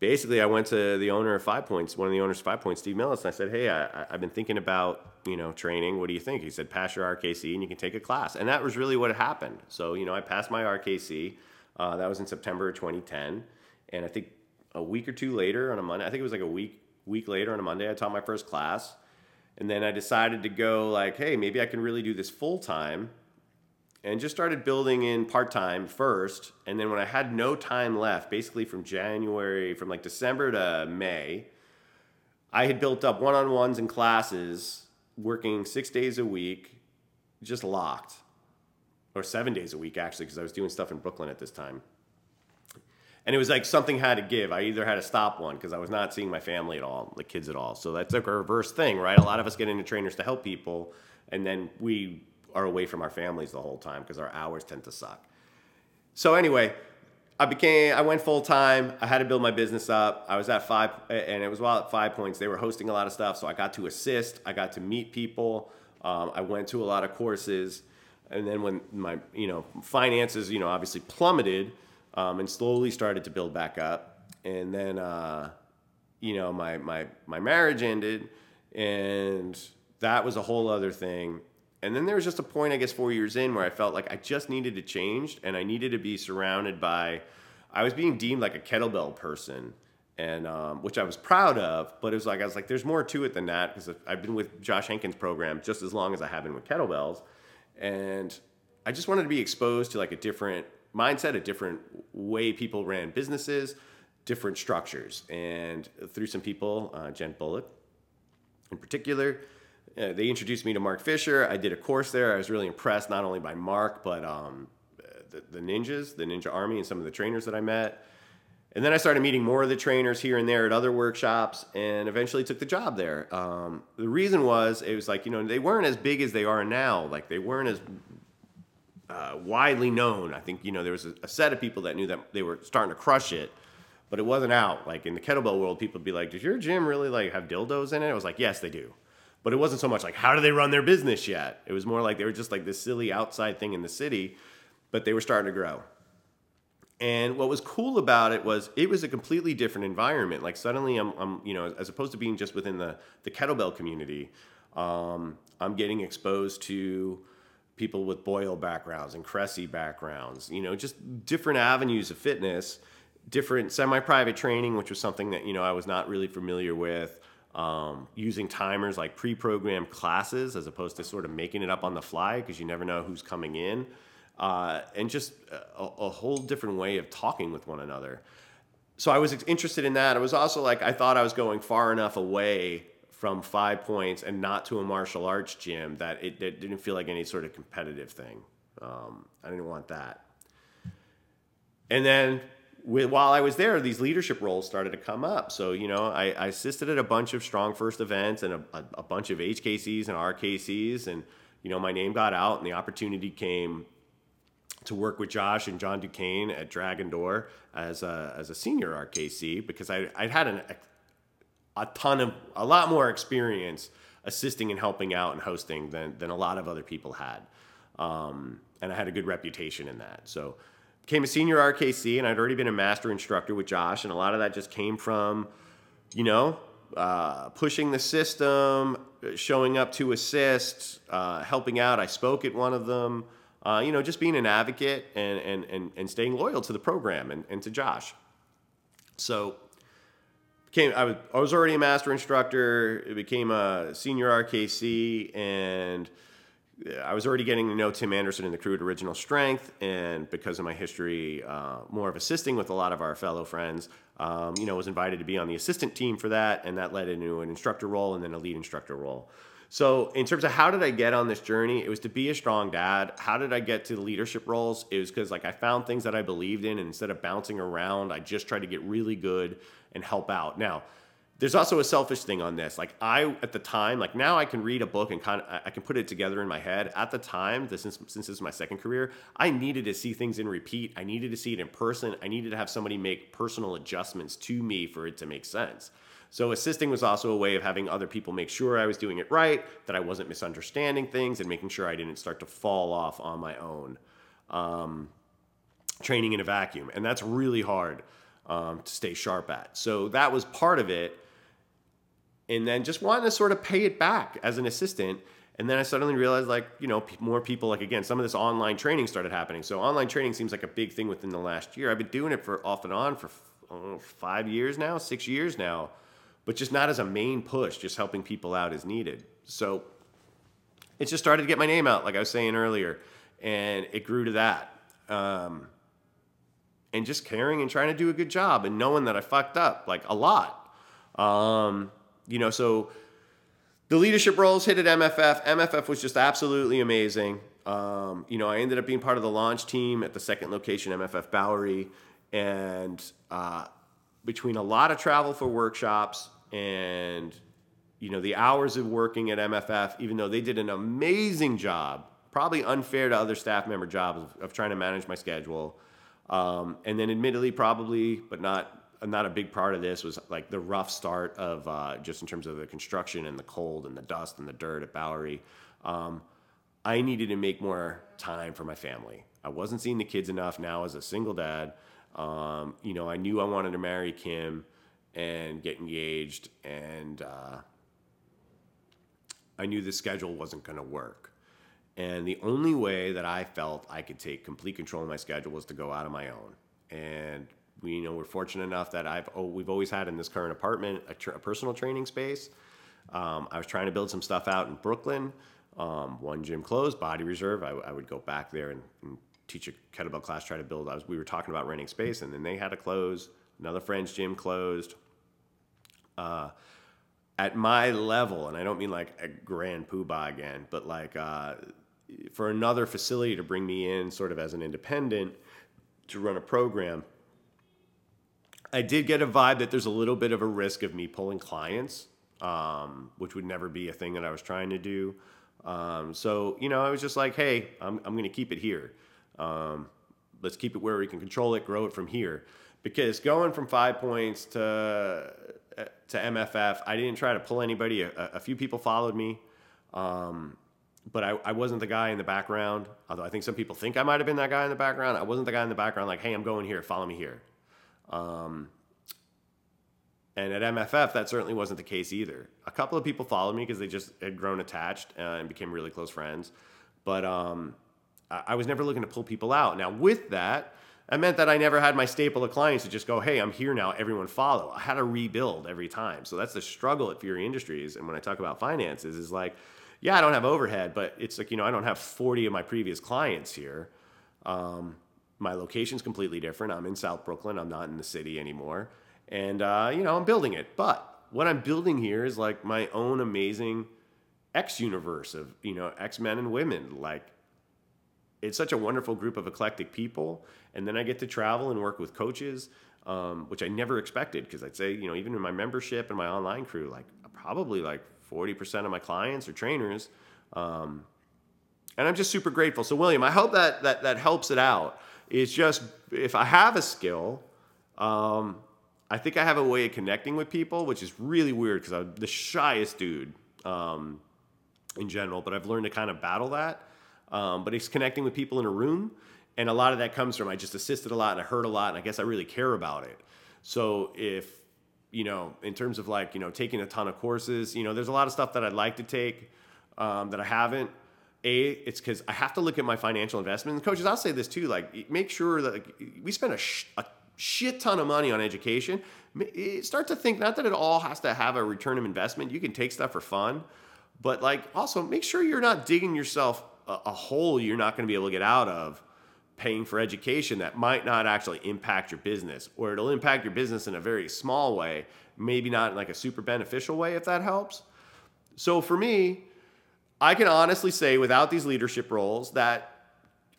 basically, I went to the owner of Five Points, one of the owners of Five Points, Steve Millis, and I said, "Hey, I, have been thinking about you know training. What do you think?" He said, "Pass your RKC and you can take a class." And that was really what happened. So you know, I passed my RKC. Uh, that was in September of 2010, and I think a week or two later on a Monday, I think it was like a week week later on a Monday, I taught my first class. And then I decided to go like, hey, maybe I can really do this full time. and just started building in part time first. And then when I had no time left, basically from January, from like December to May, I had built up one on ones and classes, working six days a week, just locked, or seven days a week actually, because I was doing stuff in Brooklyn at this time. And it was like something had to give. I either had to stop one because I was not seeing my family at all, the kids at all. So that's like a reverse thing, right? A lot of us get into trainers to help people, and then we are away from our families the whole time because our hours tend to suck. So anyway, I became I went full time. I had to build my business up. I was at five, and it was while at Five Points. They were hosting a lot of stuff, so I got to assist. I got to meet people. Um, I went to a lot of courses, and then when my you know finances you know obviously plummeted, um, and slowly started to build back up, and then uh, you know my my my marriage ended, and that was a whole other thing and then there was just a point, I guess, four years in where I felt like I just needed to change and I needed to be surrounded by, I was being deemed like a kettlebell person. And um, which I was proud of, but it was like I was like, there's more to it than that because I've been with Josh Henkin's program just as long as I have been with kettlebells, and I just wanted to be exposed to like a different mindset, a different way people ran businesses, different structures, and through some people, uh, Jen Bullock in particular, uh, they introduced me to Mark Fisher. I did a course there. I was really impressed not only by Mark, but um, the, the ninjas, the Ninja Army, and some of the trainers that I met. And then I started meeting more of the trainers here and there at other workshops and eventually took the job there. Um, the reason was it was like, you know, they weren't as big as they are now. Like they weren't as uh, widely known. I think, you know, there was a, a, set of people that knew that they were starting to crush it, but it wasn't out. Like in the kettlebell world, people would be like, does your gym really like have dildos in it? I was like, yes, they do. But it wasn't so much like how do they run their business yet. It was more like they were just like this silly outside thing in the city, but they were starting to grow. And what was cool about it was it was a completely different environment. Like suddenly I'm, I'm you know, as opposed to being just within the, the kettlebell community, um, I'm getting exposed to people with Boyle backgrounds and Cressey backgrounds, you know, just different avenues of fitness, different semi-private training, which was something that, you know, I was not really familiar with um, using timers like pre-programmed classes as opposed to sort of making it up on the fly because you never know who's coming in uh, and just a, a, whole different way of talking with one another. So i was interested in that. I was also like i thought i was going far enough away from five points and not to a martial arts gym that it, it didn't feel like any sort of competitive thing um, i didn't want that and then with, while I was there, these leadership roles started to come up. So, you know, I, I assisted at a bunch of Strong First events and a, a, a, bunch of HKCs and RKCs. And, you know, my name got out and the opportunity came to work with Josh and John Du Cane at Dragon Door as a, as a senior RKC because I, I'd had an, a ton of, a lot more experience assisting and helping out and hosting than, than a lot of other people had. Um, and I had a good reputation in that. So, became a senior RKC, and I'd already been a master instructor with Josh, and a lot of that just came from, you know, uh, pushing the system, showing up to assist, uh, helping out. I spoke at one of them. Uh, you know, just being an advocate and, and, and, and staying loyal to the program and, and to Josh. So became I was I was already a master instructor. It became a senior RKC and I was already getting to know Tim Anderson and the crew at Original Strength, and because of my history, uh, more of assisting with a lot of our fellow friends, um, you know, was invited to be on the assistant team for that, and that led into an instructor role and then a lead instructor role. So, in terms of how did I get on this journey, it was to be a strong dad. How did I get to the leadership roles? It was because like I found things that I believed in, and instead of bouncing around, I just tried to get really good and help out. Now there's also a selfish thing on this. Like I, at the time, like now I can read a book and kind of I can put it together in my head. At the time, this since since this is my second career, I needed to see things in repeat. I needed to see it in person. I needed to have somebody make personal adjustments to me for it to make sense. So assisting was also a way of having other people make sure I was doing it right, that I wasn't misunderstanding things, and making sure I didn't start to fall off on my own. Um, training in a vacuum, and that's really hard um, to stay sharp at. So that was part of it and then just wanting to sort of pay it back as an assistant. And then I suddenly realized, like, you know, more people, like, again, some of this online training started happening. So online training seems like a big thing within the last year. I've been doing it for off and on for five years now, six years now, but just not as a main push, just helping people out as needed. So it just started to get my name out, like I was saying earlier. and it grew to that. Um, and just caring and trying to do a good job and knowing that I fucked up like a lot. Um, you know, so the leadership roles hit at MFF. MFF was just absolutely amazing. Um, you know, I ended up being part of the launch team at the second location, MFF Bowery, and uh, between a lot of travel for workshops and you know the hours of working at MFF, even though they did an amazing job, probably unfair to other staff member jobs of, of trying to manage my schedule. Um, and then, admittedly, probably, but not not a big part of this was like the rough start of uh, just in terms of the construction and the cold and the dust and the dirt at Bowery. Um, I needed to make more time for my family. I wasn't seeing the kids enough now as a single dad. Um, you know, I knew I wanted to marry Kim and get engaged, and uh, I knew the schedule wasn't going to work. And the only way that I felt I could take complete control of my schedule was to go out on my own. And we, you know, we're fortunate enough that I've oh, we've always had in this current apartment a, a personal training space. Um, I was trying to build some stuff out in Brooklyn. Um, one gym closed, Body Reserve. I, I would go back there and, and, teach a kettlebell class, try to build. I was, we were talking about renting space, and then they had to close. Another friend's gym closed. Uh, at my level, and I don't mean like a grand poobah again, but like uh, for another facility to bring me in sort of as an independent to run a program, I did get a vibe that there's a little bit of a risk of me pulling clients, um, which would never be a thing that I was trying to do. Um, so, you know, I was just like, hey, I'm, I'm going to keep it here. Um, let's keep it where we can control it, grow it from here. Because going from five points to to MFF, I didn't try to pull anybody. A, a few people followed me, um, but I, I wasn't the guy in the background. Although I think some people think I might have been that guy in the background. I wasn't the guy in the background like, hey, I'm going here, follow me here. Um, and at MFF, that certainly wasn't the case either. A couple of people followed me because they just had grown attached uh, and became really close friends. But um, I, I was never looking to pull people out. Now, with that, that meant that I never had my staple of clients to just go, hey, I'm here now, everyone follow. I had to rebuild every time. So that's the struggle at Fury Industries. And when I talk about finances, is like, yeah, I don't have overhead, but it's like, you know, I don't have 40 of my previous clients here. Um, my location's completely different. I'm in South Brooklyn. I'm not in the city anymore. And, uh, you know, I'm building it. But what I'm building here is like my own amazing X universe of, you know, X men and women. Like, it's such a wonderful group of eclectic people. And then I get to travel and work with coaches, um, which I never expected because I'd say, you know, even in my membership and my online crew, like probably like 40% of my clients are trainers. Um, and I'm just super grateful. So, William, I hope that, that, that helps it out. It's just if I have a skill, um, I think I have a way of connecting with people, which is really weird because I'm the shyest dude um, in general. But I've learned to kind of battle that. Um, but it's connecting with people in a room, and a lot of that comes from I just assisted a lot and I heard a lot, and I guess I really care about it. So if you know, in terms of like you know taking a ton of courses, you know, there's a lot of stuff that I'd like to take um, that I haven't. A it's because i have to look at my financial investment. And coaches i'll say this too like make sure that like, we spend a, sh- a, shit ton of money on education. Start to think not that it all has to have a return of investment you can take stuff for fun but like also make sure you're not digging yourself a, a hole you're not going to be able to get out of paying for education that might not actually impact your business or it'll impact your business in a very small way maybe not in like a super beneficial way if that helps so for me I can honestly say, without these leadership roles, that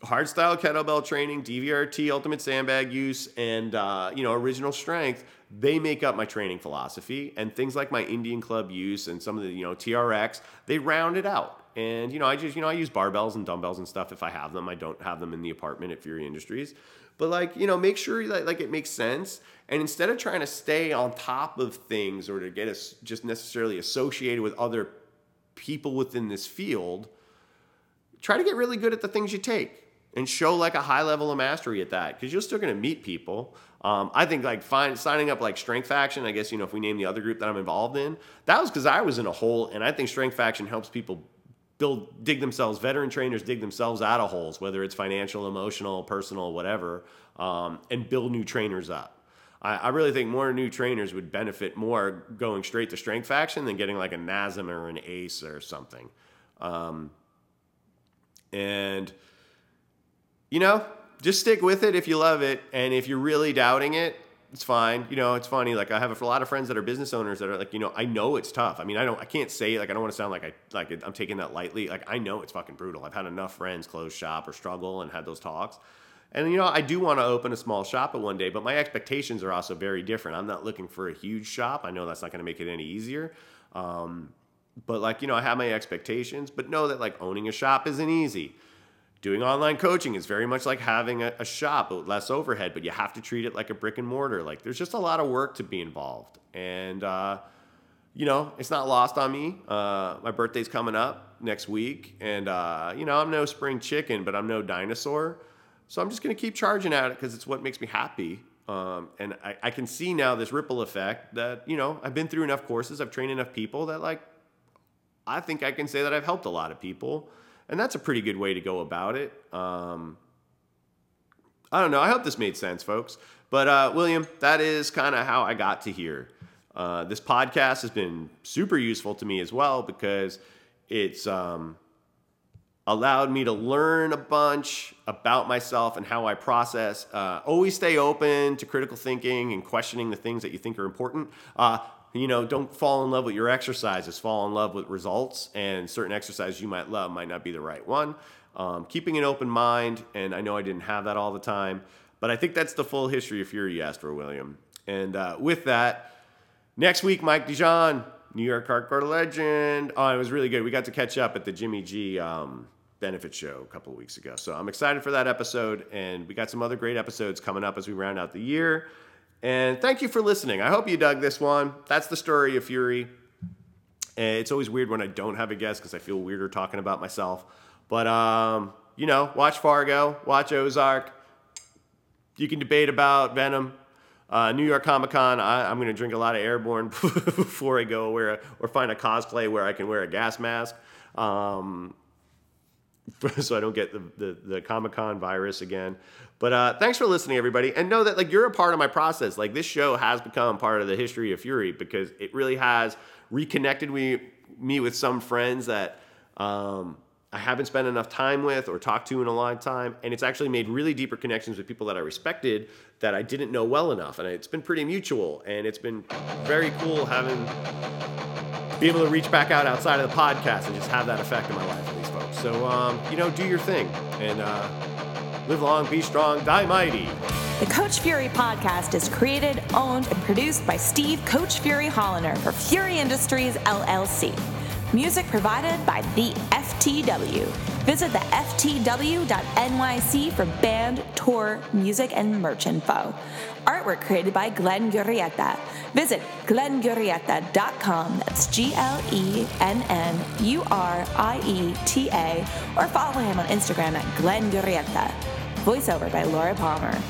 hardstyle kettlebell training, DVRT, ultimate sandbag use, and uh, you know original strength, they make up my training philosophy. And things like my Indian club use and some of the you know TRX, they round it out. And you know, I just you know I use barbells and dumbbells and stuff if I have them. I don't have them in the apartment at Fury Industries, but like you know, make sure that like it makes sense. And instead of trying to stay on top of things or to get us just necessarily associated with other people within this field, try to get really good at the things you take and show like a high level of mastery at that because you're still going to meet people. Um, I think like find, signing up like Strength Faction, I guess, you know, if we name the other group that I'm involved in, that was because I was in a hole. And I think Strength Faction helps people build, dig themselves, veteran trainers dig themselves out of holes, whether it's financial, emotional, personal, whatever, um, and build new trainers up. I, I, really think more new trainers would benefit more going straight to strength faction than getting like a NASM or an ACE or something. Um, and you know, just stick with it if you love it. And if you're really doubting it, it's fine. You know, it's funny. Like I have a lot of friends that are business owners that are like, you know, I know it's tough. I mean, I don't, I can't say like I don't want to sound like I like I'm taking that lightly. Like I know it's fucking brutal. I've had enough friends close shop or struggle and had those talks. And you know, I do want to open a small shop at one day, but my expectations are also very different. I'm not looking for a huge shop. I know that's not going to make it any easier. Um, but like you know, I have my expectations, but know that like owning a shop isn't easy doing online coaching is very much like having a, a, shop with less overhead but you have to treat it like a brick and mortar. Like there's just a lot of work to be involved. And uh, you know it's not lost on me. Uh, my birthday's coming up next week and uh, you know i'm no spring chicken but i'm no dinosaur. So i'm just going to keep charging at it because it's what makes me happy. Um, and I, I can see now this ripple effect that you know i've been through enough courses i've trained enough people that like i think i can say that i've helped a lot of people and that's a pretty good way to go about it. Um, I don't know. I hope this made sense, folks. But uh, William, that is kind of how I got to here. Uh, this podcast has been super useful to me as well because it's um, allowed me to learn a bunch about myself and how I process. Uh, always stay open to critical thinking and questioning the things that you think are important. Uh, you know, don't fall in love with your exercises, fall in love with results. And certain exercises you might love might not be the right one. Um, keeping an open mind, and I know I didn't have that all the time, but I think that's the full history of Fury you asked for, William. And uh, with that, next week, Mike Dijon, New York hardcore legend. Oh, it was really good. We got to catch up at the Jimmy G um, benefit show a couple of weeks ago. So I'm excited for that episode, and we got some other great episodes coming up as we round out the year. And thank you for listening. I hope you dug this one. That's the story of Fury. It's always weird when I don't have a guest because I feel weirder talking about myself. But, um, you know, watch Fargo, watch Ozark. You can debate about Venom. Uh, New York Comic Con, I'm going to drink a lot of airborne before I go wear a, or find a cosplay where I can wear a gas mask. Um, so I don't get the, the, the Comic Con virus again. But uh, thanks for listening, everybody, and know that like you're a part of my process. Like this show has become part of the history of Fury because it really has reconnected me me with some friends that um, I haven't spent enough time with or talked to in a long time, and it's actually made really deeper connections with people that I respected that I didn't know well enough, and it's been pretty mutual, and it's been very cool having be able to reach back out outside of the podcast and just have that effect in my life. So um, you know, do your thing and. Uh, Live long, be strong, die mighty.
The Coach Fury podcast is created, owned, and produced by Steve Coach Fury Hollander for Fury Industries LLC. Music provided by the FTW. Visit the FTW.nyc for band, tour, music, and merch info. Artwork created by Glenn Gurrieta. Visit glenngurrieta.com. That's G L E N N U R I E T A. Or follow him on Instagram at Glenn Gurrieta. Voiceover by Laura Palmer.